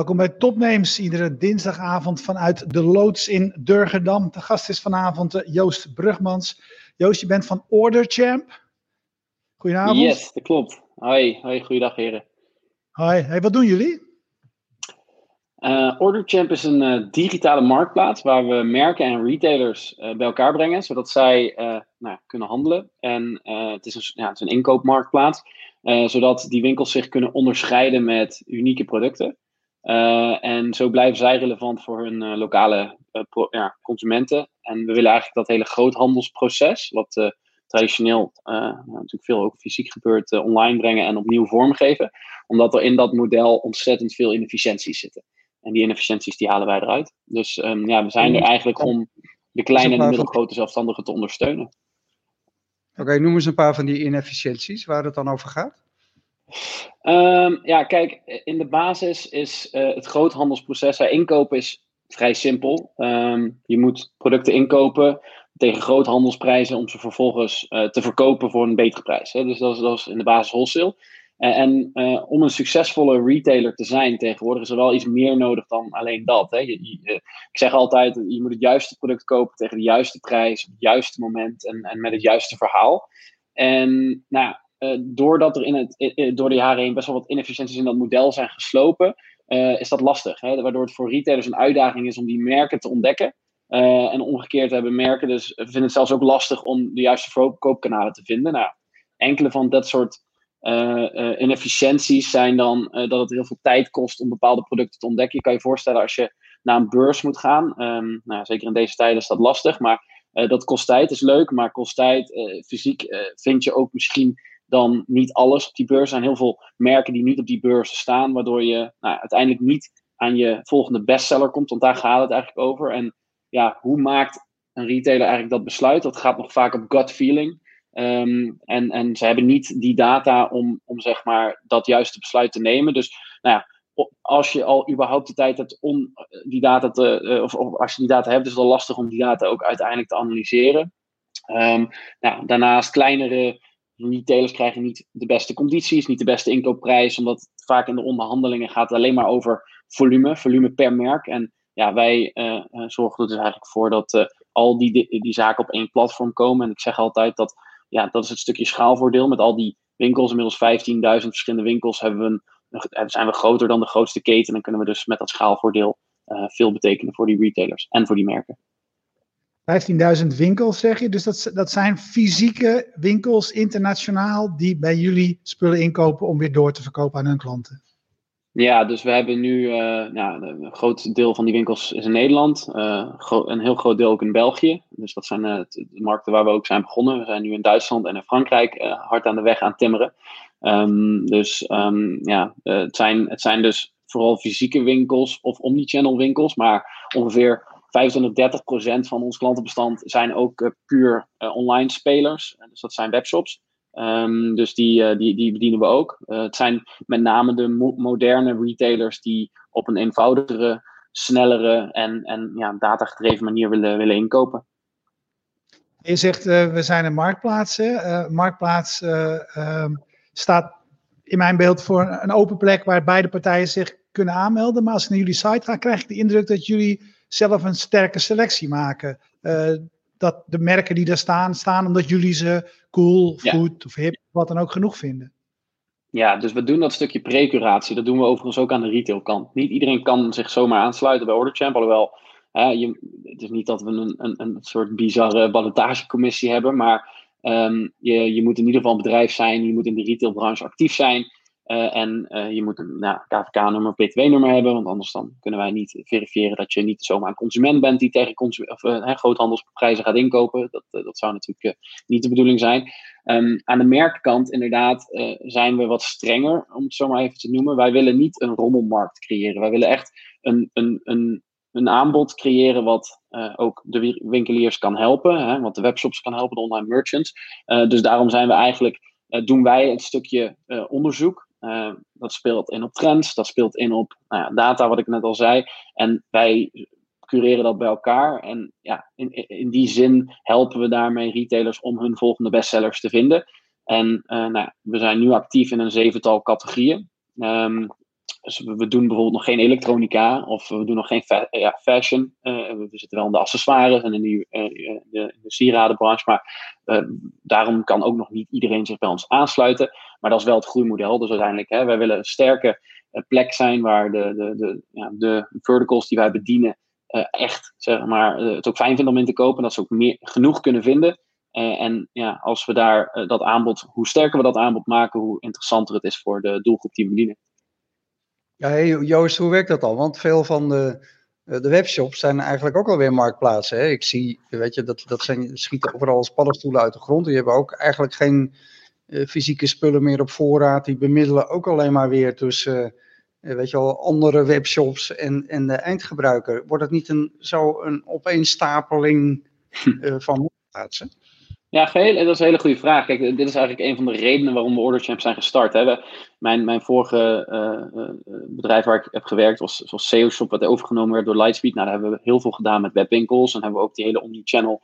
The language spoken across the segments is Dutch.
Welkom bij Topnames, iedere dinsdagavond vanuit de loods in Durgedam. De gast is vanavond eh, Joost Brugmans. Joost, je bent van Order Champ. Goedenavond. Yes, dat klopt. Hoi, hoi goeiedag heren. Hoi, hey, wat doen jullie? Uh, Order Champ is een uh, digitale marktplaats waar we merken en retailers uh, bij elkaar brengen, zodat zij nou, kunnen handelen. En het, is een, ja, het is een inkoopmarktplaats, zodat die winkels zich kunnen onderscheiden met unieke producten. Uh, en zo blijven zij relevant voor hun uh, lokale uh, pro, ja, consumenten. En we willen eigenlijk dat hele groothandelsproces, wat traditioneel natuurlijk veel ook fysiek gebeurt, online brengen en opnieuw vormgeven. Omdat er in dat model ontzettend veel inefficiënties zitten. En die inefficiënties die halen wij eruit. Dus um, ja, we zijn er eigenlijk om de kleine en de middelgrote zelfstandigen te ondersteunen. Oké, okay, noem eens een paar van die inefficiënties waar het dan over gaat. Um, ja, kijk, in de basis is uh, het groothandelsproces, inkopen is vrij simpel. Um, je moet producten inkopen tegen groothandelsprijzen om ze vervolgens uh, te verkopen voor een betere prijs. Hè? Dus dat is, dat is in de basis wholesale. en om een succesvolle retailer te zijn tegenwoordig is er wel iets meer nodig dan alleen dat. Hè? Ik zeg altijd, je moet het juiste product kopen tegen de juiste prijs, op het juiste moment en, en met het juiste verhaal. En nou, uh, doordat er in het, door de jaren heen best wel wat inefficiënties in dat model zijn geslopen, uh, is dat lastig. Hè? Waardoor het voor retailers een uitdaging is om die merken te ontdekken. Uh, en omgekeerd hebben merken dus vinden het zelfs ook lastig om de juiste verkoopkanalen te vinden. Nou, enkele van dat soort inefficiënties zijn dan dat het heel veel tijd kost om bepaalde producten te ontdekken. Je kan je voorstellen als je naar een beurs moet gaan. Um, nou, zeker in deze tijden is dat lastig, maar dat kost tijd, is leuk, maar kost tijd. fysiek vind je ook misschien dan niet alles op die beurs. Er zijn heel veel merken die niet op die beurs staan, waardoor je nou, uiteindelijk niet aan je volgende bestseller komt, want daar gaat het eigenlijk over. En ja, hoe maakt een retailer eigenlijk dat besluit? Dat gaat nog vaak op gut feeling. Um, en, en ze hebben niet die data om, om zeg maar dat juiste besluit te nemen. Dus nou ja, als je al überhaupt de tijd hebt om die data te, uh, of, als je die data hebt, is het al lastig om die data ook uiteindelijk te analyseren. Um, nou, daarnaast kleinere Retailers krijgen niet de beste condities, niet de beste inkoopprijs, omdat vaak in de onderhandelingen gaat alleen maar over volume, volume per merk. En ja, wij uh, zorgen er dus eigenlijk voor dat uh, al die, die zaken op één platform komen. En ik zeg altijd dat ja, dat is het stukje schaalvoordeel. Met al die winkels, inmiddels 15.000 verschillende winkels, hebben we zijn we groter dan de grootste keten. En kunnen we dus met dat schaalvoordeel veel betekenen voor die retailers en voor die merken. 15.000 winkels zeg je. Dus dat, dat zijn fysieke winkels internationaal die bij jullie spullen inkopen om weer door te verkopen aan hun klanten. Ja, dus we hebben nu nou, een groot deel van die winkels is in Nederland. Uh, een heel groot deel ook in België. Dus dat zijn uh, de markten waar we ook zijn begonnen. We zijn nu in Duitsland en in Frankrijk hard aan de weg aan timmeren. Um, dus um, ja, het, zijn, het zijn dus vooral fysieke winkels of omnichannel winkels. Maar ongeveer 25, 30 procent van ons klantenbestand zijn ook uh, puur uh, online spelers. dus dat zijn webshops. Um, dus die, die, die bedienen we ook. het zijn met name de mo moderne retailers die op een eenvoudigere, snellere en, en ja, datagedreven manier willen, willen inkopen. Je zegt we zijn een marktplaats. marktplaats ehm, staat in mijn beeld voor een open plek waar beide partijen zich kunnen aanmelden. Maar als ik naar jullie site ga, krijg ik de indruk dat jullie zelf een sterke selectie maken. Uh, dat de merken die daar staan, staan omdat jullie ze cool, ja. goed of hip, wat dan ook genoeg vinden. Ja, dus we doen dat stukje precuratie. Dat doen we overigens ook aan de retailkant. Niet iedereen kan zich zomaar aansluiten bij OrderChamp. Alhoewel, uh, je, het is niet dat we een, een, een soort bizarre ballotagecommissie hebben. Maar um, je, je moet in ieder geval een bedrijf zijn. Je moet in de retailbranche actief zijn. Uh, en uh, je moet een nou, KVK-nummer, P2-nummer hebben, want anders dan kunnen wij niet verifiëren dat je niet zomaar een consument bent die tegen of, uh, groothandelsprijzen gaat inkopen. Dat, dat zou natuurlijk niet de bedoeling zijn. Um, aan de merkkant inderdaad zijn we wat strenger, om het zo maar even te noemen. Wij willen niet een rommelmarkt creëren. Wij willen echt een, een, een, een aanbod creëren wat ook de winkeliers kan helpen, hè, wat de webshops kan helpen, de online merchants. dus daarom zijn we eigenlijk, doen wij het stukje onderzoek uh, dat speelt in op trends, dat speelt in op nou ja, data, wat ik net al zei. En wij cureren dat bij elkaar. En ja, in, in die zin helpen we daarmee retailers om hun volgende bestsellers te vinden. En uh, nou, we zijn nu actief in een zevental categorieën. Um, dus we doen bijvoorbeeld nog geen elektronica of we doen nog geen ja, fashion. we zitten wel in de accessoires en in de, de, de sieradenbranche, maar daarom kan ook nog niet iedereen zich bij ons aansluiten. Maar dat is wel het groeimodel. Dus uiteindelijk, hè, wij willen een sterke plek zijn waar de, de, de, ja, de verticals die wij bedienen echt zeg maar, het ook fijn vinden om in te kopen. Dat ze ook meer, genoeg kunnen vinden. En ja, als we daar dat aanbod, hoe sterker we dat aanbod maken, hoe interessanter het is voor de doelgroep die we bedienen. Ja, hey, Joost, hoe werkt dat dan? Want veel van de, de webshops zijn eigenlijk ook alweer marktplaatsen. Hè? Ik zie, weet je, dat, dat zijn, schieten overal als paddenstoelen uit de grond. Die hebben ook eigenlijk geen uh, fysieke spullen meer op voorraad. Die bemiddelen ook alleen maar weer tussen, weet je wel, andere webshops en, en de eindgebruiker. Wordt het niet een, zo een opeenstapeling van marktplaatsen? Ja, geheel, dat is een hele goede vraag. Kijk, dit is eigenlijk een van de redenen waarom we Orderchamp zijn gestart. Hè. mijn, mijn vorige uh, bedrijf waar ik heb gewerkt was, was SEO-shop, wat overgenomen werd door Lightspeed. Nou, daar hebben we heel veel gedaan met webwinkels en hebben we ook die hele omnichannel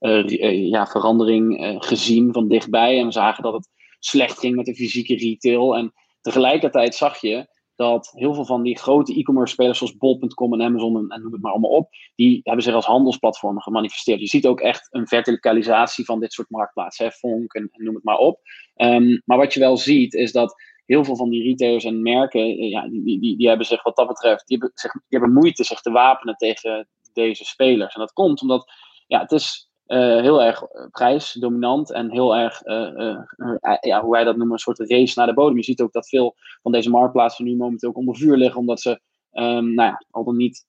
uh, ja, verandering gezien van dichtbij. En we zagen dat het slecht ging met de fysieke retail. En tegelijkertijd zag je dat heel veel van die grote e-commerce spelers zoals Bol.com en Amazon en, noem het maar allemaal op, die hebben zich als handelsplatformen gemanifesteerd. Je ziet ook echt een verticalisatie van dit soort marktplaatsen, hè, Fonk en, noem het maar op. Ehm, maar wat je wel ziet is dat heel veel van die retailers en merken, eh, ja, die, die, die hebben zich wat dat betreft, die hebben, die hebben moeite zich te wapenen tegen deze spelers. En dat komt omdat ja, het is uh, heel erg eh, prijsdominant en heel erg, uh, ja, hoe wij dat noemen, een soort race naar de bodem. Je ziet ook dat veel van deze marktplaatsen nu momenteel ook onder vuur liggen, omdat ze um, nou ja, al dan niet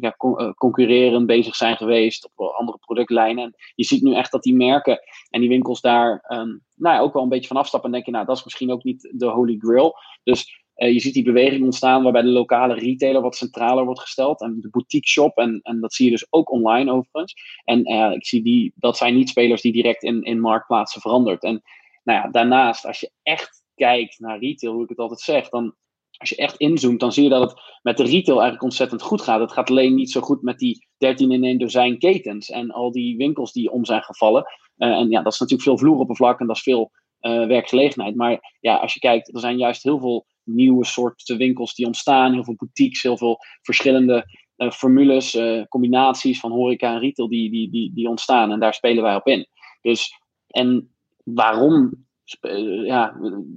ja, con concurrerend bezig zijn geweest op andere productlijnen. En je ziet nu echt dat die merken en die winkels daar um, nou ja, ook wel een beetje van afstappen en denken, nou, dat is misschien ook niet de holy grail. Dus uh, je ziet die beweging ontstaan waarbij de lokale retailer wat centraler wordt gesteld. En de boutique shop. En, en dat zie je dus ook online overigens. En uh, ik zie die, dat zijn niet spelers die direct in, in marktplaatsen verandert. En nou ja, daarnaast, als je echt kijkt naar retail, hoe ik het altijd zeg, dan als je echt inzoomt, dan zie je dat het met de retail eigenlijk ontzettend goed gaat. Het gaat alleen niet zo goed met die 13 in 1 dozijn ketens en al die winkels die om zijn gevallen. Uh, en ja, dat is natuurlijk veel vloeroppervlak en dat is veel werkgelegenheid. Maar ja, als je kijkt, er zijn juist heel veel nieuwe soorten winkels die ontstaan. Heel veel boutiques, heel veel verschillende uh, formules, uh, combinaties van horeca en retail die, die, die, die ontstaan. En daar spelen wij op in. Dus, en waarom, uh, ja,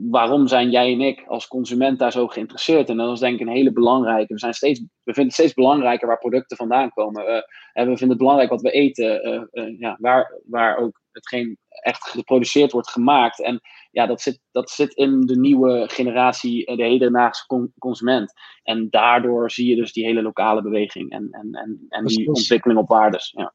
waarom zijn jij en ik als consument daar zo geïnteresseerd? En dat is denk ik een hele belangrijke. We, zijn steeds, we vinden het steeds belangrijker waar producten vandaan komen. en we vinden het belangrijk wat we eten, ja, waar, waar ook hetgeen echt geproduceerd wordt gemaakt. En ja, dat zit, dat zit in de nieuwe generatie, eh, de hedendaagse consument. En daardoor zie je dus die hele lokale beweging en, en, en, en die ontwikkeling op waardes. Ja.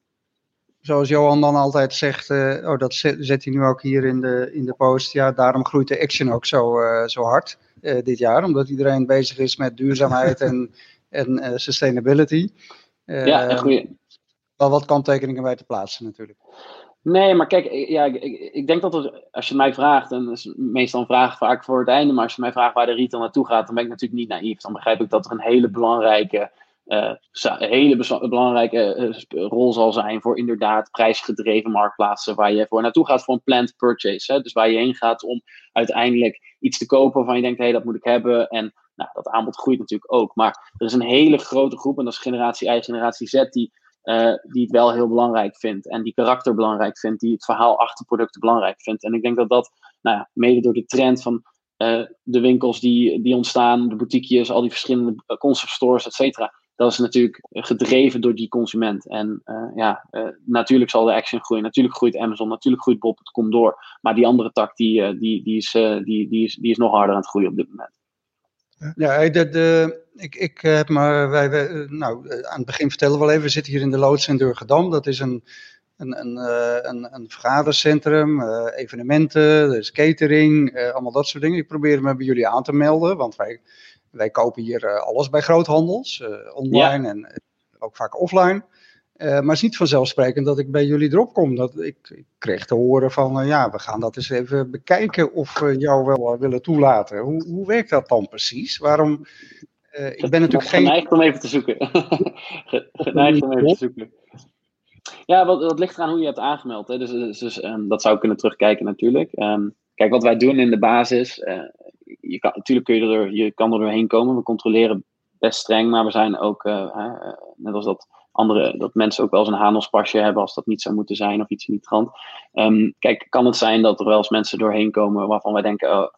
Zoals Johan dan altijd zegt, uh, oh, dat zet hij nu ook hier in de, in de post. Ja, daarom groeit de action ook zo, uh, zo hard uh, dit jaar. Omdat iedereen bezig is met duurzaamheid en, en sustainability. ja, een goede. Wel wat kanttekeningen bij te plaatsen natuurlijk. Nee, maar kijk, ja, ik, ik denk dat er, als je mij vraagt, en dat is meestal een vraag vaak voor het einde, maar als je mij vraagt waar de retail naartoe gaat, dan ben ik natuurlijk niet naïef. Dan begrijp ik dat er een hele belangrijke, uh, hele belangrijke uh, rol zal zijn voor inderdaad prijsgedreven marktplaatsen waar je voor naartoe gaat voor een planned purchase. Hè? Dus waar je heen gaat om uiteindelijk iets te kopen waarvan je denkt, hé, hey, dat moet ik hebben. En nou, dat aanbod groeit natuurlijk ook. Maar er is een hele grote groep, en dat is generatie I, generatie Z, die uh, die het wel heel belangrijk vindt. En die karakter belangrijk vindt. Die het verhaal achter producten belangrijk vindt. En ik denk dat dat, nou ja, mede door de trend van uh, de winkels die, die ontstaan, de boutiquejes, al die verschillende eh, concept stores, et cetera. Dat is natuurlijk gedreven door die consument. En ja, natuurlijk zal de Action groeien. Natuurlijk groeit Amazon. Natuurlijk groeit Bob.com door. Maar die andere tak, die, die, die, is, die, die, is, die is nog harder aan het groeien op dit moment. Ja, de, de, ik, ik heb maar, wij, wij, nou, aan het begin vertellen we wel even, we zitten hier in de loods in Durgedam. Dat is een, een, een, eh, een, een vergadercentrum, evenementen, dus catering, uh, allemaal dat soort dingen. Ik probeer me bij jullie aan te melden, want wij, wij kopen hier alles bij groothandels, online en ook vaak offline. Uh, maar het is niet vanzelfsprekend dat ik bij jullie erop kom. Dat ik, ik kreeg te horen van, uh, ja, we gaan dat eens even bekijken of we jou wel willen toelaten. Hoe, hoe werkt dat dan precies? Waarom? Uh, ik ben natuurlijk geen. Geneigd om even te zoeken. Geneigd om even te zoeken. Ja, wat, wat ligt eraan hoe je hebt aangemeld. Hè? Dus, dus, dus um, dat zou ik kunnen terugkijken natuurlijk. Um, kijk, wat wij doen in de basis. je kan, natuurlijk kun je er, je kan er doorheen komen. We controleren best streng, maar we zijn ook, net als dat andere, dat mensen ook wel eens een handelspasje hebben als dat niet zou moeten zijn of iets in die trant. Um, kijk, kan het zijn dat er wel eens mensen doorheen komen waarvan wij denken, oh,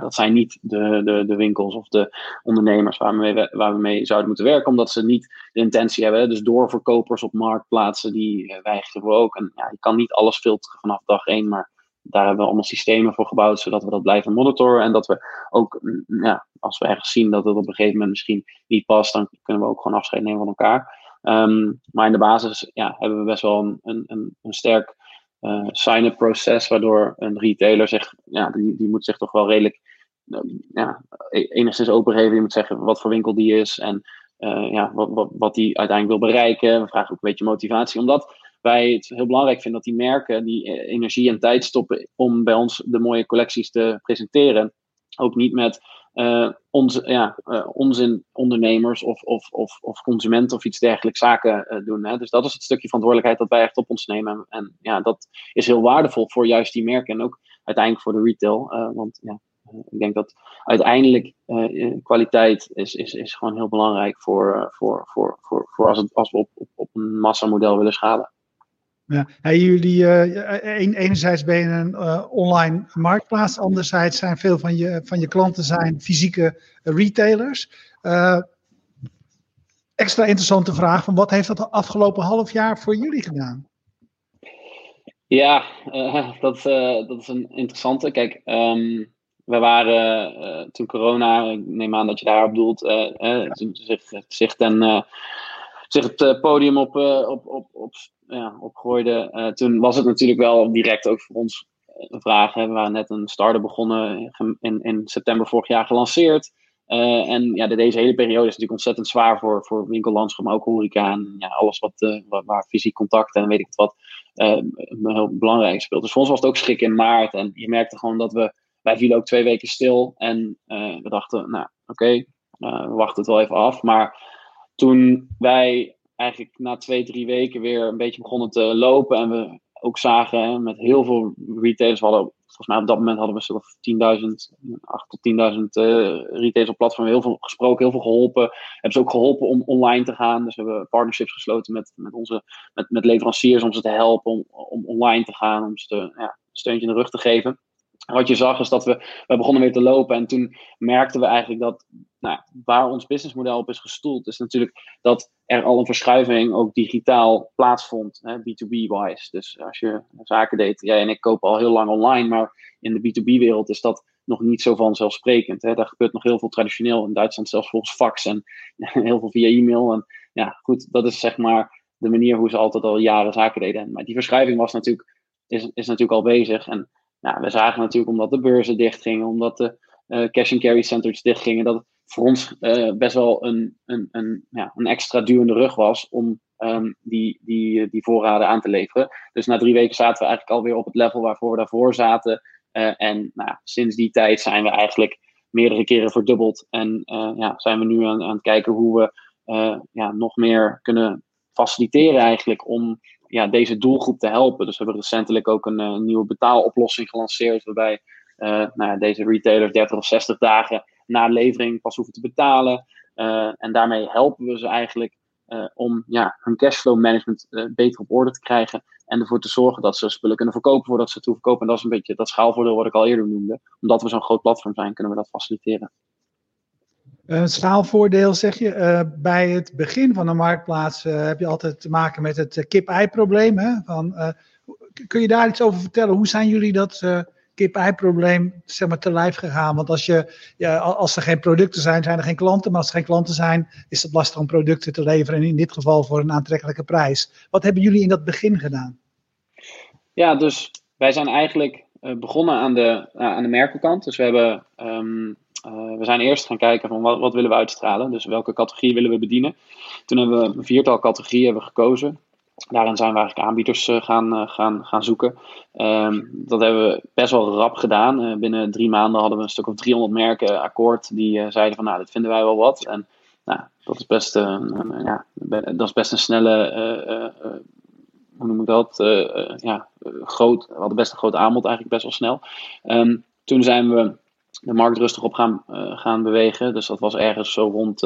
dat zijn niet de, de, de winkels of de ondernemers waar we, mee, waar we mee zouden moeten werken, omdat ze niet de intentie hebben. Dus doorverkopers op marktplaatsen, die eh, weigeren we ook. En ja, je kan niet alles filteren vanaf dag één, maar daar hebben we allemaal systemen voor gebouwd, zodat we dat blijven monitoren. En dat we ook, mm, ja, als we ergens zien dat het op een gegeven moment misschien niet past, dan kunnen we ook gewoon afscheid nemen van elkaar. Um, maar in de basis ja, hebben we best wel een, een, een sterk uh, sign-up proces, waardoor een retailer zich, ja, die, die moet zich toch wel redelijk uh, ja, e-, enigszins opengeven. Die moet zeggen wat voor winkel die is en uh, ja, wat, wat, wat die uiteindelijk wil bereiken. We vragen ook een beetje motivatie, omdat wij het heel belangrijk vinden dat die merken die energie en tijd stoppen om bij ons de mooie collecties te presenteren. Ook niet met uh, onze, ja, uh, onzin ondernemers of, of, of, of consumenten of iets dergelijks zaken uh, doen. Hè. Dus dat is het stukje verantwoordelijkheid dat wij echt op ons nemen. En, ja, dat is heel waardevol voor juist die merken en ook uiteindelijk voor de retail. want ja, ik denk dat uiteindelijk kwaliteit is, is, is gewoon heel belangrijk voor, voor, voor, voor, voor als, als we op, op, op een massamodel willen schalen. Ja, jullie, uh, enerzijds ben je een uh, online marktplaats, anderzijds zijn veel van je, van je klanten zijn fysieke retailers. Uh, extra interessante vraag, van wat heeft dat de afgelopen half jaar voor jullie gedaan? Ja, dat, dat is een interessante. Kijk, um, we waren toen corona, ik neem aan dat je daarop doelt, zich, zich, ten, zich het podium op, op, op, op ja, opgooide. Uh, toen was het natuurlijk wel direct ook voor ons een vraag. We waren net een starter begonnen in, in september vorig jaar gelanceerd. Uh, en ja, deze hele periode is natuurlijk ontzettend zwaar voor, voor winkellandschap, maar ook horeca en ja, alles wat, uh, waar, waar, fysiek contact en weet ik wat heel belangrijk speelt. Dus voor ons was het ook schrik in maart en je merkte gewoon dat we, wij vielen ook twee weken stil en we dachten, nou oké, we wachten het wel even af. Maar toen wij eigenlijk na twee, drie weken weer een beetje begonnen te lopen. En we ook zagen hè, met heel veel retailers, hadden, volgens mij op dat moment hadden we zo'n 10.000, 8 tot 10.000 uh, retailers op platform, heel veel gesproken, heel veel geholpen. Hebben ze ook geholpen om online te gaan. Dus we hebben partnerships gesloten met, met, onze, met, met leveranciers om ze te helpen om, om online te gaan, om ze ja, een steuntje in de rug te geven wat je zag is dat we, we begonnen weer te lopen en toen merkten we eigenlijk dat nou, waar ons businessmodel op is gestoeld, is natuurlijk dat er al een verschuiving ook digitaal plaatsvond, B2B-wise. Dus als je zaken deed, jij en ik kopen al heel lang online, maar in de B2B-wereld is dat nog niet zo vanzelfsprekend. Hè. Daar gebeurt nog heel veel traditioneel, in Duitsland zelfs volgens fax en heel veel via e-mail. En ja, goed, dat is zeg maar de manier hoe ze altijd al jaren zaken deden. Maar die verschuiving was natuurlijk, is, is natuurlijk al bezig en nou, we zagen natuurlijk omdat de beurzen dichtgingen, omdat de uh, cash-and-carry centers dichtgingen, dat voor ons uh, best wel een, een, een, ja, een extra duw in de rug was om um, die, die, die voorraden aan te leveren. Dus na drie weken zaten we eigenlijk alweer op het level waarvoor we daarvoor zaten. Uh, en nou, sinds die tijd zijn we eigenlijk meerdere keren verdubbeld. En ja, zijn we nu aan, aan het kijken hoe we ja, nog meer kunnen faciliteren eigenlijk om ja, deze doelgroep te helpen. Dus we hebben recentelijk ook een, nieuwe betaaloplossing gelanceerd, waarbij nou deze retailers 30 of 60 dagen na levering pas hoeven te betalen. Uh, en daarmee helpen we ze eigenlijk uh, om ja, hun cashflow management beter op orde te krijgen. En ervoor te zorgen dat ze spullen kunnen verkopen voordat ze toe verkopen. En dat is een beetje dat schaalvoordeel wat ik al eerder noemde. Omdat we zo'n groot platform zijn, kunnen we dat faciliteren. Een schaalvoordeel zeg je. Bij het begin van de marktplaats heb je altijd te maken met het kip-ei-probleem. kun je daar iets over vertellen? Hoe zijn jullie dat kip-ei-probleem zeg maar, te lijf gegaan? Want als, je, ja, als er geen producten zijn, zijn er geen klanten. Maar als er geen klanten zijn, is het lastig om producten te leveren. En in dit geval voor een aantrekkelijke prijs. Wat hebben jullie in dat begin gedaan? Ja, dus wij zijn eigenlijk begonnen aan de, aan de merkenkant. Dus we hebben... Um, uh, we zijn eerst gaan kijken van wat, wat willen we uitstralen. Dus welke categorie willen we bedienen. Toen hebben we een viertal categorieën hebben gekozen. Daarin zijn we eigenlijk aanbieders uh, gaan, uh, gaan, gaan zoeken. Um, dat hebben we best wel rap gedaan. binnen drie maanden hadden we een stuk of 300 merken akkoord. Die zeiden van nou, dat vinden wij wel wat. En nou, dat is best, ja, dat is best een snelle hoe noem ik dat? ja, groot, we hadden best een groot aanbod eigenlijk best wel snel. Um, toen zijn we de markt rustig op gaan, gaan bewegen. Dus dat was ergens zo rond,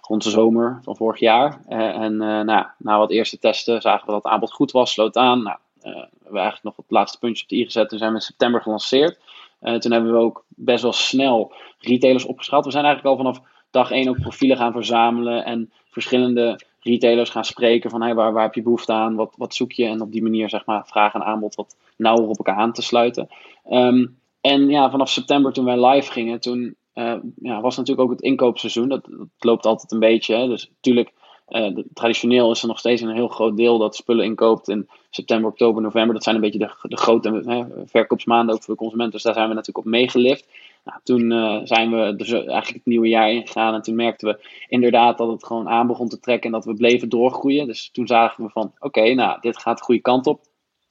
rond de zomer van vorig jaar. en nou, na wat eerste testen zagen we dat het aanbod goed was, sloot aan. Nou, we hebben eigenlijk nog het laatste puntje op de i gezet. Toen zijn we in september gelanceerd. toen hebben we ook best wel snel retailers opgeschaald. We zijn eigenlijk al vanaf dag één ook profielen gaan verzamelen en verschillende retailers gaan spreken van hey, waar, waar heb je behoefte aan, wat, wat zoek je en op die manier zeg maar vraag en aanbod wat nauwer op elkaar aan te sluiten. Ehm, en ja, vanaf september toen wij live gingen, toen uh, ja, was natuurlijk ook het inkoopseizoen. Dat, dat loopt altijd een beetje. Hè. Dus natuurlijk, uh, traditioneel is er nog steeds een heel groot deel dat spullen inkoopt in september, oktober, november. Dat zijn een beetje de, de grote verkoopsmaanden ook voor de consumenten. Dus daar zijn we natuurlijk op meegelift. Nou, toen uh, zijn we dus eigenlijk het nieuwe jaar ingegaan en toen merkten we inderdaad dat het gewoon aan begon te trekken en dat we bleven doorgroeien. Dus toen zagen we van oké, nou dit gaat de goede kant op.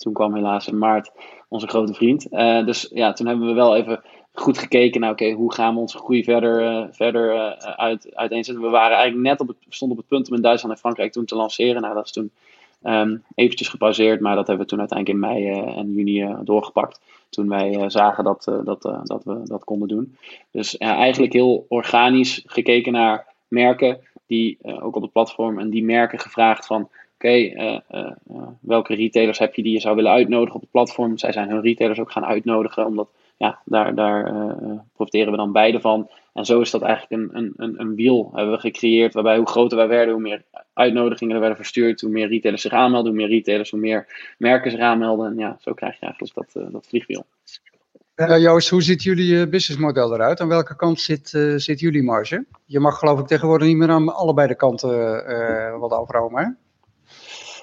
Toen kwam helaas in maart onze grote vriend. Uh, dus ja, toen hebben we wel even goed gekeken naar oké, hoe gaan we onze groei verder, uh, verder uit, uiteenzetten. We waren eigenlijk net op het, op het punt om in Duitsland en Frankrijk toen te lanceren. Nou, dat is toen um, eventjes gepauzeerd, maar dat hebben we toen uiteindelijk in mei en juni doorgepakt toen wij zagen dat, dat, dat we dat konden doen. Dus eigenlijk heel organisch gekeken naar merken die ook op het platform en die merken gevraagd van okay, welke retailers heb je die je zou willen uitnodigen op het platform? Zij zijn hun retailers ook gaan uitnodigen, omdat ja, daar, daar profiteren we dan beide van. En zo is dat eigenlijk een, een, een, wiel hebben we gecreëerd, waarbij hoe groter wij werden, hoe meer uitnodigingen er werden verstuurd, hoe meer retailers zich aanmelden, hoe meer retailers, hoe meer merken zich aanmelden. En ja, zo krijg je eigenlijk dat, uh, dat vliegwiel. Uh, Joost, hoe ziet jullie businessmodel eruit? Aan welke kant zit, uh, zit jullie marge? Je mag geloof ik tegenwoordig niet meer aan allebei de kanten wat overhouden, hè?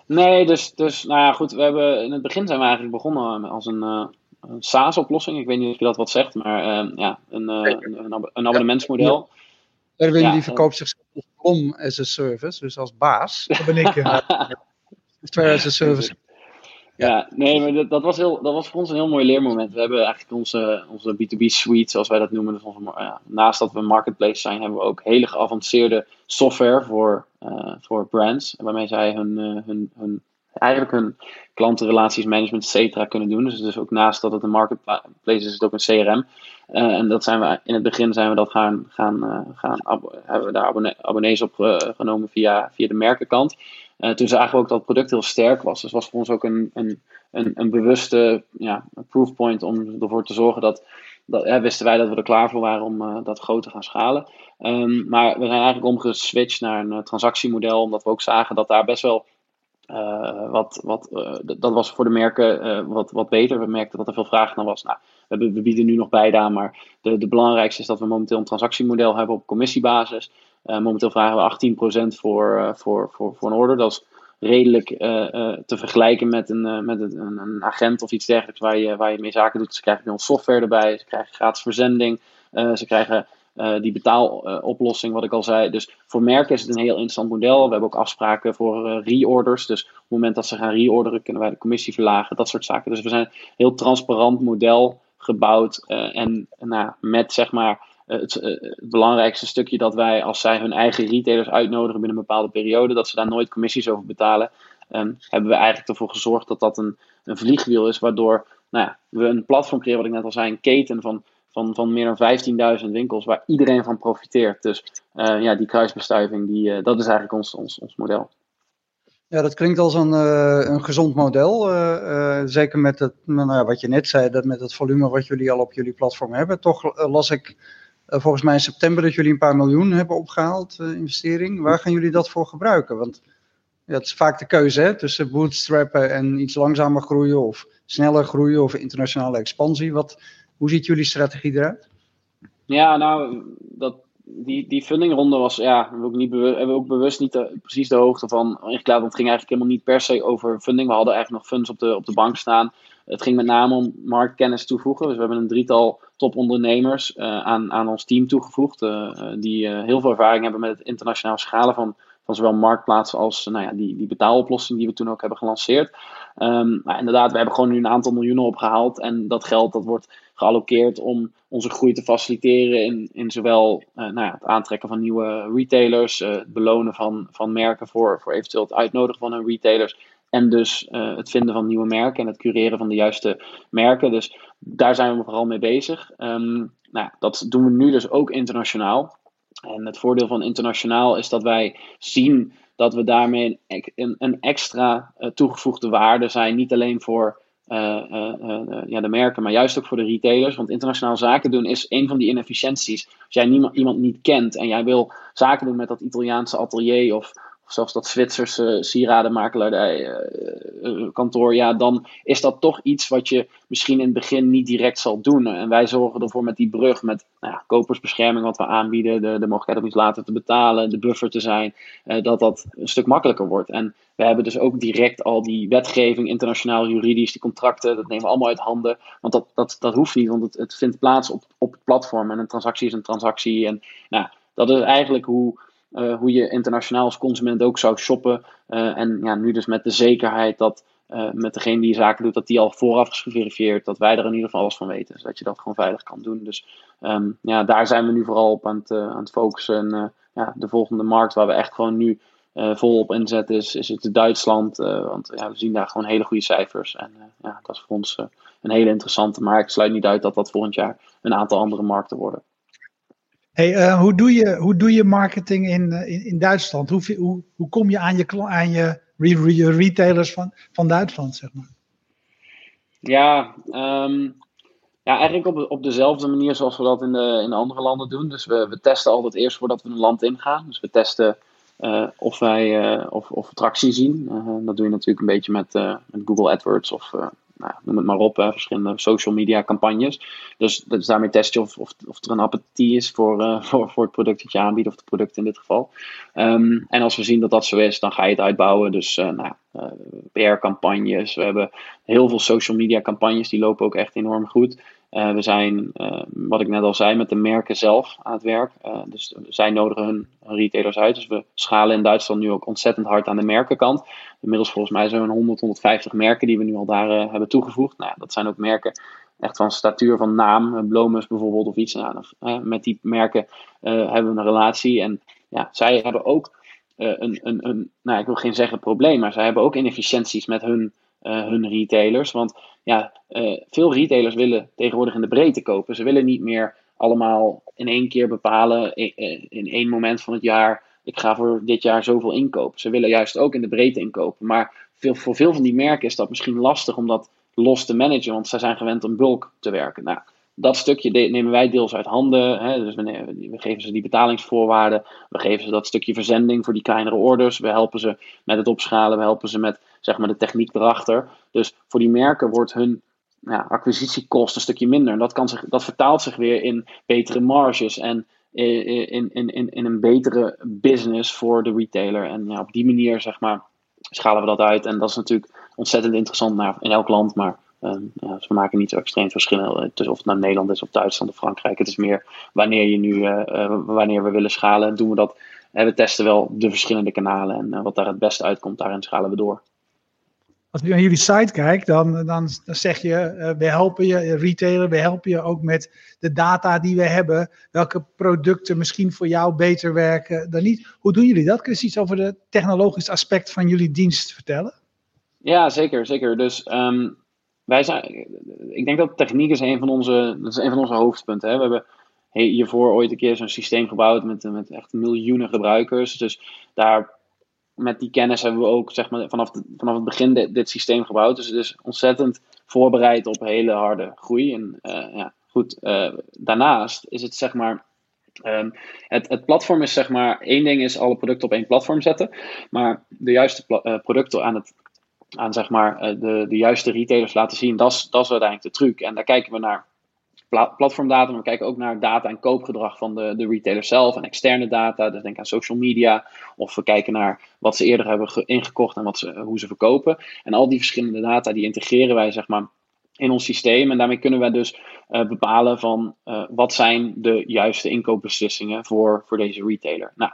Nee, dus, dus nou ja, goed, we hebben, in het begin zijn we eigenlijk begonnen als een, een SaaS-oplossing. Ik weet niet of je dat wat zegt, maar uh, ja, een, uh, een, een, abonnementsmodel. Erwin ja, die verkoopt zichzelf om as a service, dus als baas. Dat ben ik. Software as a service. Ja, nee, maar dat, dat, was heel, dat was voor ons een heel mooi leermoment. We hebben eigenlijk onze, onze B2B suite, zoals wij dat noemen. Dus ja, naast dat we een marketplace zijn, hebben we ook hele geavanceerde software voor, uh, voor brands. Waarmee zij hun, uh, hun, hun eigenlijk hun klantenrelaties management, et cetera, kunnen doen. Dus, ook naast dat het een marketplace is, is het ook een CRM. Eh, en dat zijn we, in het begin zijn we dat gaan, gaan, gaan hebben we daar abonnee, abonnees op genomen via, via de merkenkant. Toen zagen we ook dat het product heel sterk was. Dus was voor ons ook een, een, een, een bewuste ja, proofpoint om ervoor te zorgen dat, dat wisten wij dat we er klaar voor waren om dat groot te gaan schalen. Um, maar we zijn eigenlijk omgeswitcht naar een transactiemodel, omdat we ook zagen dat daar best wel wat, wat, dat was voor de merken wat, wat beter. We merkten dat er veel vraag naar was. Nou, we, we bieden nu nog aan, maar de, de belangrijkste is dat we momenteel een transactiemodel hebben op commissiebasis. Momenteel vragen we 18% voor, voor, voor, voor een order. Dat is redelijk te vergelijken met, een, met een, een, agent of iets dergelijks waar je, waar je mee zaken doet. Ze krijgen bij ons software erbij, ze krijgen gratis verzending, ze krijgen die betaaloplossing, wat ik al zei. Dus voor merken is het een heel interessant model. We hebben ook afspraken voor uh, reorders. Dus op het moment dat ze gaan reorderen, kunnen wij de commissie verlagen. Dat soort zaken. Dus we zijn een heel transparant model gebouwd. En nou, met zeg maar het, het, belangrijkste stukje dat wij, als zij hun eigen retailers uitnodigen binnen een bepaalde periode, dat ze daar nooit commissies over betalen. Um, hebben we eigenlijk ervoor gezorgd dat dat een, een vliegwiel is, waardoor nou ja, we een platform creëren, wat ik net al zei, een keten van van, van meer dan 15.000 winkels waar iedereen van profiteert. Dus uh, ja, die kruisbestuiving, die, dat is eigenlijk ons, ons, ons model. Ja, dat klinkt als een, een gezond model. zeker met het, nou wat je net zei, dat met het volume wat jullie al op jullie platform hebben. Toch las ik volgens mij in september dat jullie een paar miljoen hebben opgehaald, investering. Waar gaan jullie dat voor gebruiken? Want ja, het is vaak de keuze hè, tussen bootstrappen en iets langzamer groeien of sneller groeien of internationale expansie. Wat, hoe ziet jullie strategie eruit? Ja, nou, dat, die, die fundingronde was, ja, hebben we ook, niet bewust, hebben ook bewust niet precies de hoogte van ingeklaard. Want het ging eigenlijk helemaal niet per se over funding. We hadden eigenlijk nog funds op de, op de bank staan. Het ging met name om marktkennis toevoegen. Dus we hebben een drietal topondernemers uh, aan, aan ons team toegevoegd. Uh, die uh, heel veel ervaring hebben met het internationaal schalen van, van zowel marktplaatsen als nou ja, die, die betaaloplossing die we toen ook hebben gelanceerd. Um, maar inderdaad, we hebben gewoon nu een aantal miljoenen opgehaald. En dat geld dat wordt geallockeerd om onze groei te faciliteren in, in zowel nou ja, het aantrekken van nieuwe retailers, het belonen van, van merken voor, voor eventueel het uitnodigen van hun retailers. En dus het vinden van nieuwe merken en het cureren van de juiste merken. Dus daar zijn we vooral mee bezig. Ehm, nou, dat doen we nu dus ook internationaal. En het voordeel van internationaal is dat wij zien dat we daarmee een, een extra toegevoegde waarde zijn. Niet alleen voor uh, ja, de merken, maar juist ook voor de retailers. Want internationaal zaken doen is een van die inefficiënties. Als jij niemand, iemand niet kent en jij wil zaken doen met dat Italiaanse atelier of zelfs dat Zwitserse sieradenmakelaardij uh, kantoor, ja, dan is dat toch iets wat je misschien in het begin niet direct zal doen. En wij zorgen ervoor met die brug, met nou ja, kopersbescherming wat we aanbieden, de, de mogelijkheid om iets later te betalen, de buffer te zijn, dat dat een stuk makkelijker wordt. En we hebben dus ook direct al die wetgeving, internationaal juridisch, die contracten, dat nemen we allemaal uit handen. Want dat, dat, dat hoeft niet, want het, het vindt plaats op, op het platform en een transactie is een transactie. En nou, dat is eigenlijk hoe, uh, hoe je internationaal als consument ook zou shoppen. Uh, en ja, nu dus met de zekerheid dat uh, met degene die zaken doet, dat die al vooraf is geverifieerd, dat wij er in ieder geval alles van weten. Zodat je dat gewoon veilig kan doen. Dus um, ja, daar zijn we nu vooral op aan het, aan het focussen. En ja, de volgende markt waar we echt gewoon nu uh, volop inzet is, is het Duitsland. Want ja, we zien daar gewoon hele goede cijfers. En ja, dat is voor ons een hele interessante. Maar ik sluit niet uit dat dat volgend jaar een aantal andere markten worden. Hey, hoe, doe je, hoe doe je marketing in, in, in Duitsland? Hoe, hoe, kom je aan je, aan je re, re, retailers van, van Duitsland, zeg maar? Ja, um, ja, eigenlijk op, op dezelfde manier zoals we dat in de, in de andere landen doen. Dus we, we testen altijd eerst voordat we een land ingaan. Dus we testen uh, of wij uh, of, of tractie zien. Dat doe je natuurlijk een beetje met, met Google AdWords of nou, noem het maar op, verschillende social media campagnes. Dus, dus daarmee test je of, of, of er een appetit is voor, voor, voor het product dat je aanbiedt, of het product in dit geval. Um, en als we zien dat dat zo is, dan ga je het uitbouwen. Dus nou, PR-campagnes. We hebben heel veel social media campagnes, die lopen ook echt enorm goed. Uh, we zijn, uh, wat ik net al zei, met de merken zelf aan het werk. Uh, dus zij nodigen hun, retailers uit. Dus we schalen in Duitsland nu ook ontzettend hard aan de merkenkant. Inmiddels volgens mij zo'n 100, 150 merken die we nu al daar hebben toegevoegd. Nou, dat zijn ook merken echt van statuur van naam. Blomus bijvoorbeeld of iets. Nou, met die merken hebben we een relatie. En ja, zij hebben ook een, een, een, nou ik wil geen zeggen probleem, maar zij hebben ook inefficiënties met hun hun retailers. Want ja, uh, veel retailers willen tegenwoordig in de breedte kopen. Ze willen niet meer allemaal in één keer bepalen, in, eh, in één moment van het jaar, ik ga voor dit jaar zoveel inkopen. Ze willen juist ook in de breedte inkopen. Maar veel, voor veel van die merken is dat misschien lastig om dat los te managen, want zij zijn gewend om bulk te werken. Nou, dat stukje nemen wij deels uit handen. Hè? Dus we, we, geven ze die betalingsvoorwaarden. We geven ze dat stukje verzending voor die kleinere orders. We helpen ze met het opschalen. We helpen ze met zeg maar, de techniek erachter. Dus voor die merken wordt hun ja, acquisitiekost een stukje minder. En dat, kan zich, dat vertaalt zich weer in betere marges en in, in, in, in een betere business voor de retailer. En op die manier zeg maar, schalen we dat uit. En dat is natuurlijk ontzettend interessant in elk land. Maar Um, ja, we maken niet zo extreem verschillen tussen of het naar Nederland is of Duitsland of Frankrijk. Het is meer wanneer je nu, uh, uh, wanneer we willen schalen, doen we dat. Uh, we testen wel de verschillende kanalen en wat daar het beste uitkomt, daarin schalen we door. Als je naar jullie site kijkt, dan, dan, dan zeg je, we helpen je, retailer, we helpen je ook met de data die we hebben. Welke producten misschien voor jou beter werken dan niet. Hoe doen jullie dat? Kun je iets over het technologisch aspect van jullie dienst vertellen? Ja, zeker, zeker. Dus um, wij zijn, ik denk dat techniek is een van onze, dat is een van onze hoofdpunten. Hè. We hebben hiervoor ooit een keer zo'n systeem gebouwd met, met echt miljoenen gebruikers. Dus daar, met die kennis hebben we ook zeg maar, vanaf, vanaf het begin dit, systeem gebouwd. Dus het is ontzettend voorbereid op hele harde groei. En uh, ja, goed, uh, daarnaast is het zeg maar. Um, het, het platform is zeg maar, één ding is alle producten op één platform zetten, maar de juiste uh, producten aan het aan zeg maar, eh, de, de juiste retailers laten zien. Dat is, uiteindelijk de truc. En daar kijken we naar platformdata, maar we kijken ook naar data en koopgedrag van de, de retailer zelf en externe data. Dus denk aan social media. Of we kijken naar wat ze eerder hebben ingekocht en wat ze, hoe ze verkopen. En al die verschillende data die integreren wij zeg maar in ons systeem. En daarmee kunnen we dus uh, bepalen van uh, wat zijn de juiste inkoopbeslissingen voor, voor deze retailer. Nou,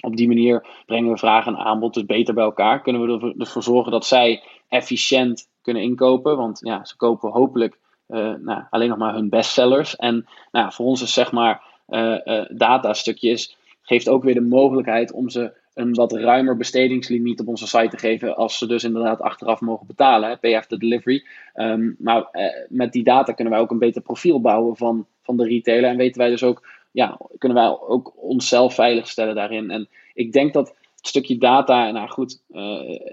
op die manier brengen we vraag en aanbod dus beter bij elkaar. Kunnen we ervoor zorgen dat zij efficiënt kunnen inkopen. Want ja, ze kopen hopelijk uh, nou, alleen nog maar hun bestsellers. En nou, voor ons is zeg maar uh, uh, data stukjes geeft ook weer de mogelijkheid om ze een wat ruimer bestedingslimiet op onze site te geven. Als ze dus inderdaad achteraf mogen betalen. Hè, pay after delivery. Ehm, maar eh, met die data kunnen wij ook een beter profiel bouwen van, van de retailer. En weten wij dus ook, ja, kunnen wij ook onszelf veiligstellen daarin. En ik denk dat het stukje data, nou goed, uh,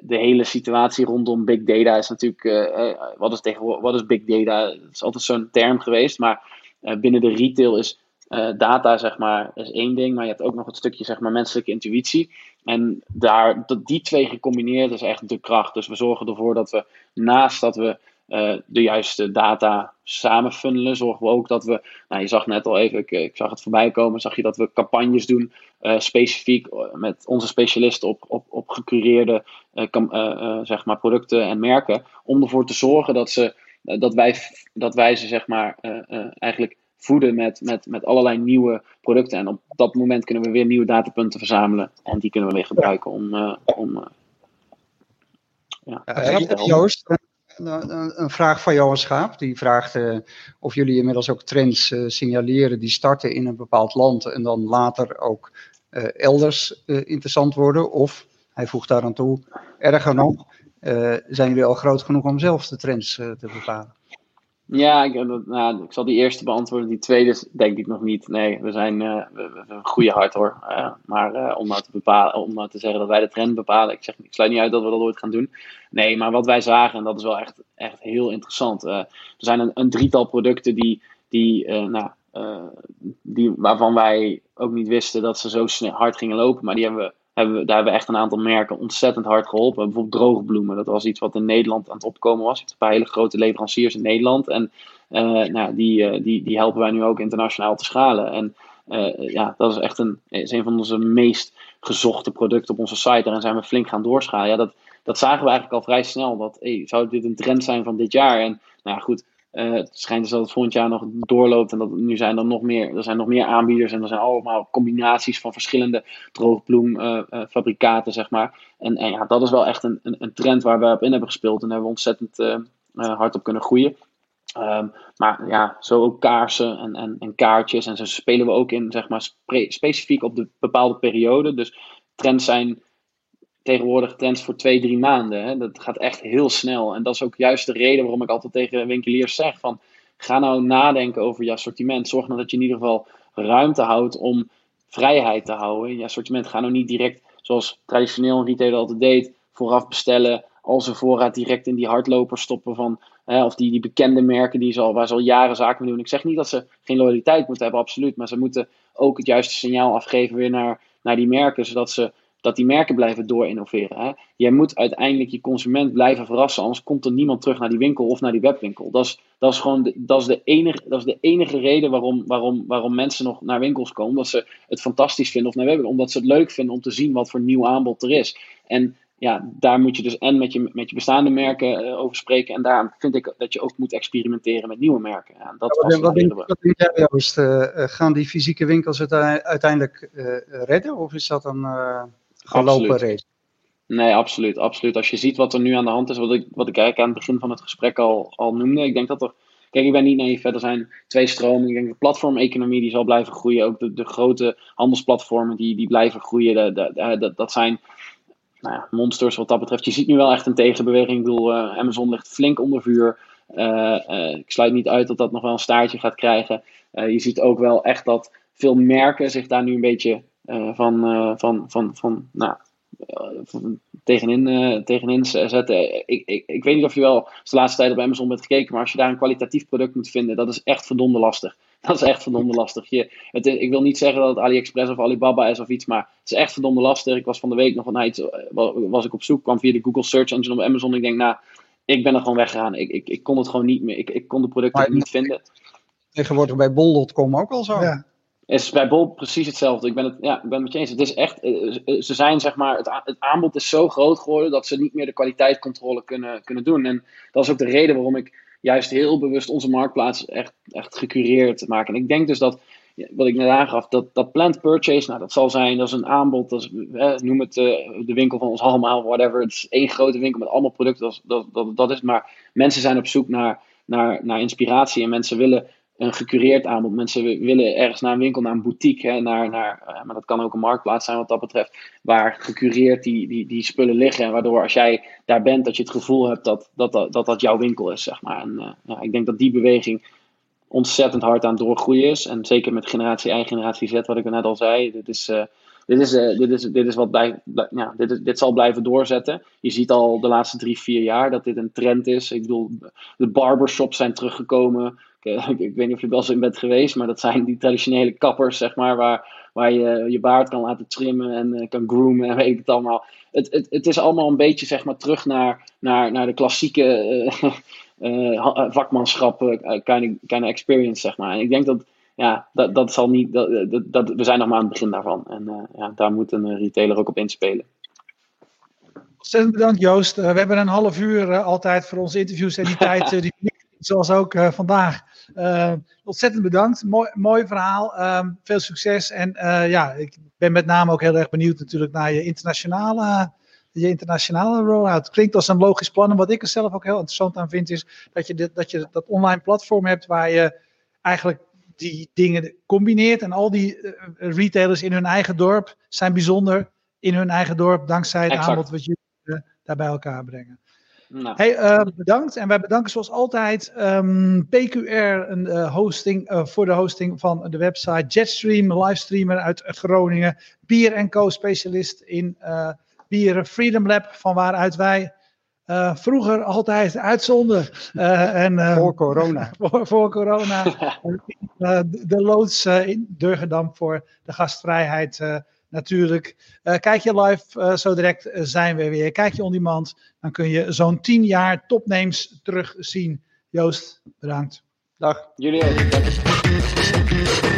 de hele situatie rondom big data is natuurlijk, uh, wat, is tegenwoordig, wat is big data? Het is altijd zo'n term geweest, maar binnen de retail is data, zeg maar, is één ding, maar je hebt ook nog het stukje, zeg maar, menselijke intuïtie. En daar, die twee gecombineerd is echt de kracht. Dus we zorgen ervoor dat we naast dat we uh, de juiste data samenfunnelen, zorgen we ook dat we, nou je zag net al even, ik, ik zag het voorbij komen, zag je dat we campagnes doen, uh, specifiek met onze specialisten op, op, op gecureerde zeg maar producten en merken, om ervoor te zorgen dat, ze, dat, wij, dat wij ze zeg maar eigenlijk voeden met, met, met allerlei nieuwe producten. En op dat moment kunnen we weer nieuwe datapunten verzamelen. En die kunnen we weer gebruiken om. Om uh, ja, Joost, een, vraag van Johan Schaap. Die vraagt uh, of jullie inmiddels ook trends signaleren die starten in een bepaald land en dan later ook elders interessant worden. Of, hij voegt daar aan toe, erger nog, zijn jullie al groot genoeg om zelf de trends te bepalen? Ja, ik, nou, ik zal die eerste beantwoorden. Die tweede denk ik nog niet. Nee, we zijn we een goede hart hoor. Uh, maar om, nou te bepalen, om nou te zeggen dat wij de trend bepalen, ik, zeg, ik sluit niet uit dat we dat ooit gaan doen. Nee, maar wat wij zagen, en dat is wel echt, echt heel interessant. er zijn een, een, drietal producten die, die, nou, die, waarvan wij ook niet wisten dat ze zo hard gingen lopen. Maar die hebben we hebben we, daar hebben we echt een aantal merken ontzettend hard geholpen. Bijvoorbeeld droogbloemen, dat was iets wat in Nederland aan het opkomen was. een paar hele grote leveranciers in Nederland. En uh, nou, die, uh, die, die helpen wij nu ook internationaal te schalen. En uh, ja, dat is echt een, is een van onze meest gezochte producten op onze site. Daarin zijn we flink gaan doorschalen. Ja, dat, dat zagen we eigenlijk al vrij snel. Dat, zou dit een trend zijn van dit jaar? En nou ja, goed, uh, het schijnt dus dat het volgend jaar nog doorloopt en dat nu zijn er nog meer, er zijn nog meer aanbieders en er zijn allemaal combinaties van verschillende droogbloemfabrikaten, uh, zeg maar. En, en, ja, dat is wel echt een, een, een, trend waar we op in hebben gespeeld en daar hebben we ontzettend uh, uh, hard op kunnen groeien. Um, maar ja, zo ook kaarsen en, en, en kaartjes en zo spelen we ook in, zeg maar, spe specifiek op de bepaalde periode. Dus trends zijn tegenwoordig trends voor twee, drie maanden. Hè. Dat gaat echt heel snel. En dat is ook juist de reden waarom ik altijd tegen winkeliers zeg van ga nou nadenken over je assortiment. Zorg nou dat je in ieder geval ruimte houdt om vrijheid te houden in je assortiment. Ga nou niet direct, zoals traditioneel een retailer altijd deed, vooraf bestellen, al zijn voorraad direct in die hardloper stoppen van, hè, of die, die bekende merken die ze al, waar ze al jaren zaken mee doen. Ik zeg niet dat ze geen loyaliteit moeten hebben, absoluut, maar ze moeten ook het juiste signaal afgeven weer naar, naar die merken, zodat ze dat die merken blijven doorinnoveren. Hè? Jij moet uiteindelijk je consument blijven verrassen, anders komt er niemand terug naar die winkel of naar die webwinkel. Dat is, dat is gewoon de, dat is de, enige, dat is de enige reden waarom, waarom, waarom mensen nog naar winkels komen. Omdat ze het fantastisch vinden of naar webwinkel. Omdat ze het leuk vinden om te zien wat voor nieuw aanbod er is. En ja, daar moet je dus en met je, met je bestaande merken uh, over spreken. En daar vind ik dat je ook moet experimenteren met nieuwe merken. Ja, dat ja, wat, denk, wat denk jij, Joost? Uh, gaan die fysieke winkels het uiteindelijk uh, redden? Of is dat een gelopen race. Nee, absoluut, absoluut. Als je ziet wat er nu aan de hand is, wat ik, wat ik eigenlijk aan het begin van het gesprek al, al noemde. Ik denk dat er, kijk, ik ben niet naïef. Er zijn twee stromen. Ik denk de platformeconomie die zal blijven groeien. Ook de, de grote handelsplatformen die, die blijven groeien. Dat, dat zijn nou ja, monsters wat dat betreft. Je ziet nu wel echt een tegenbeweging. Ik bedoel, uh, Amazon ligt flink onder vuur. Uh, uh, ik sluit niet uit dat dat nog wel een staartje gaat krijgen. je ziet ook wel echt dat veel merken zich daar nu een beetje van, uh, van, van, van, nou, uh, tegenin, tegenin zetten. Ik, ik, ik weet niet of je wel de laatste tijd op Amazon bent gekeken, maar als je daar een kwalitatief product moet vinden, dat is echt verdomde lastig. Dat is echt verdomde lastig. Je, het, ik wil niet zeggen dat het AliExpress of Alibaba is of iets, maar het is echt verdomde lastig. Ik was van de week nog van iets, was ik op zoek, kwam via de Google Search Engine op Amazon. Ik denk, nou, ik ben er gewoon weggegaan. Ik, ik, ik kon het gewoon niet meer. Ik, ik kon de producten niet vinden. Tegenwoordig bij bol.com ook al zo. Ja is bij Bol precies hetzelfde. Ik ben het, ja, ik ben het met je eens. Het is echt, eh, eh, ze zijn zeg maar, het, het, aanbod is zo groot geworden dat ze niet meer de kwaliteitscontrole kunnen, kunnen doen. En dat is ook de reden waarom ik juist heel bewust onze marktplaats echt, echt gecureerd maak. En ik denk dus dat, wat ik net aangaf, dat, dat plant purchase, nou dat zal zijn, dat is een aanbod, dat is, noem het uh, de winkel van ons allemaal, whatever. Het is één grote winkel met allemaal producten, dat, dat, dat, dat is. Maar mensen zijn op zoek naar, naar, naar inspiratie en mensen willen een gecureerd aanbod. Mensen willen ergens naar een winkel, naar een boutique, hè, naar, naar, uh, maar dat kan ook een marktplaats zijn wat dat betreft, waar gecureerd die, die, die spullen liggen. En waardoor als jij daar bent, dat je het gevoel hebt dat dat, dat, dat, jouw winkel is, zeg maar. En ja, ik denk dat die beweging ontzettend hard aan het doorgroeien is. En zeker met generatie I, generatie Z, wat ik net al zei. Dit is, uh, dit is, dit is, dit is wat ja, dit, is, dit zal blijven doorzetten. Je ziet al de laatste drie, vier jaar dat dit een trend is. Ik bedoel, de barbershops zijn teruggekomen. Ik, ik, ik weet niet of je wel eens in bent geweest, maar dat zijn die traditionele kappers, zeg maar, waar, waar je je baard kan laten trimmen en uh, kan groomen en weet het allemaal. Het, het, het is allemaal een beetje, zeg maar, terug naar, naar, naar de klassieke uh, vakmanschap, kind, of, kind of experience, zeg maar. En ik denk dat ja, dat, dat zal niet. Dat, dat, dat, we zijn nog maar aan het begin daarvan. En uh, ja, daar moet een retailer ook op inspelen. Ontzettend bedankt, Joost. Uh, we hebben een half uur uh, altijd voor onze interviews en die tijd, die, zoals ook vandaag. Ontzettend bedankt. Mooi, mooi verhaal. Um, veel succes. En ja, ik ben met name ook heel erg benieuwd natuurlijk naar je internationale je internationale rollout. Klinkt als een logisch plan. En wat ik er zelf ook heel interessant aan vind, is dat je, dit, dat, je dat online platform hebt waar je eigenlijk die dingen combineert. En al die uh, retailers in hun eigen dorp zijn bijzonder in hun eigen dorp, dankzij het exact. aanbod wat jullie uh, daar bij elkaar brengen. Nou. Hey, uh, bedankt. En wij bedanken zoals altijd um, PQR, een hosting, voor de hosting van de website. Jetstream, livestreamer uit Groningen. Bier Co. specialist in bieren. Freedom Lab, van waaruit wij uh, vroeger altijd uitzonden. Uh, en, uh, voor corona. voor, voor corona. de loods in Durgedam voor de gastvrijheid natuurlijk. kijk je live, zo direct zijn we weer. Kijk je on demand, dan kun je zo'n tien jaar topnames terugzien. Joost, bedankt. Dag. Jullie ook.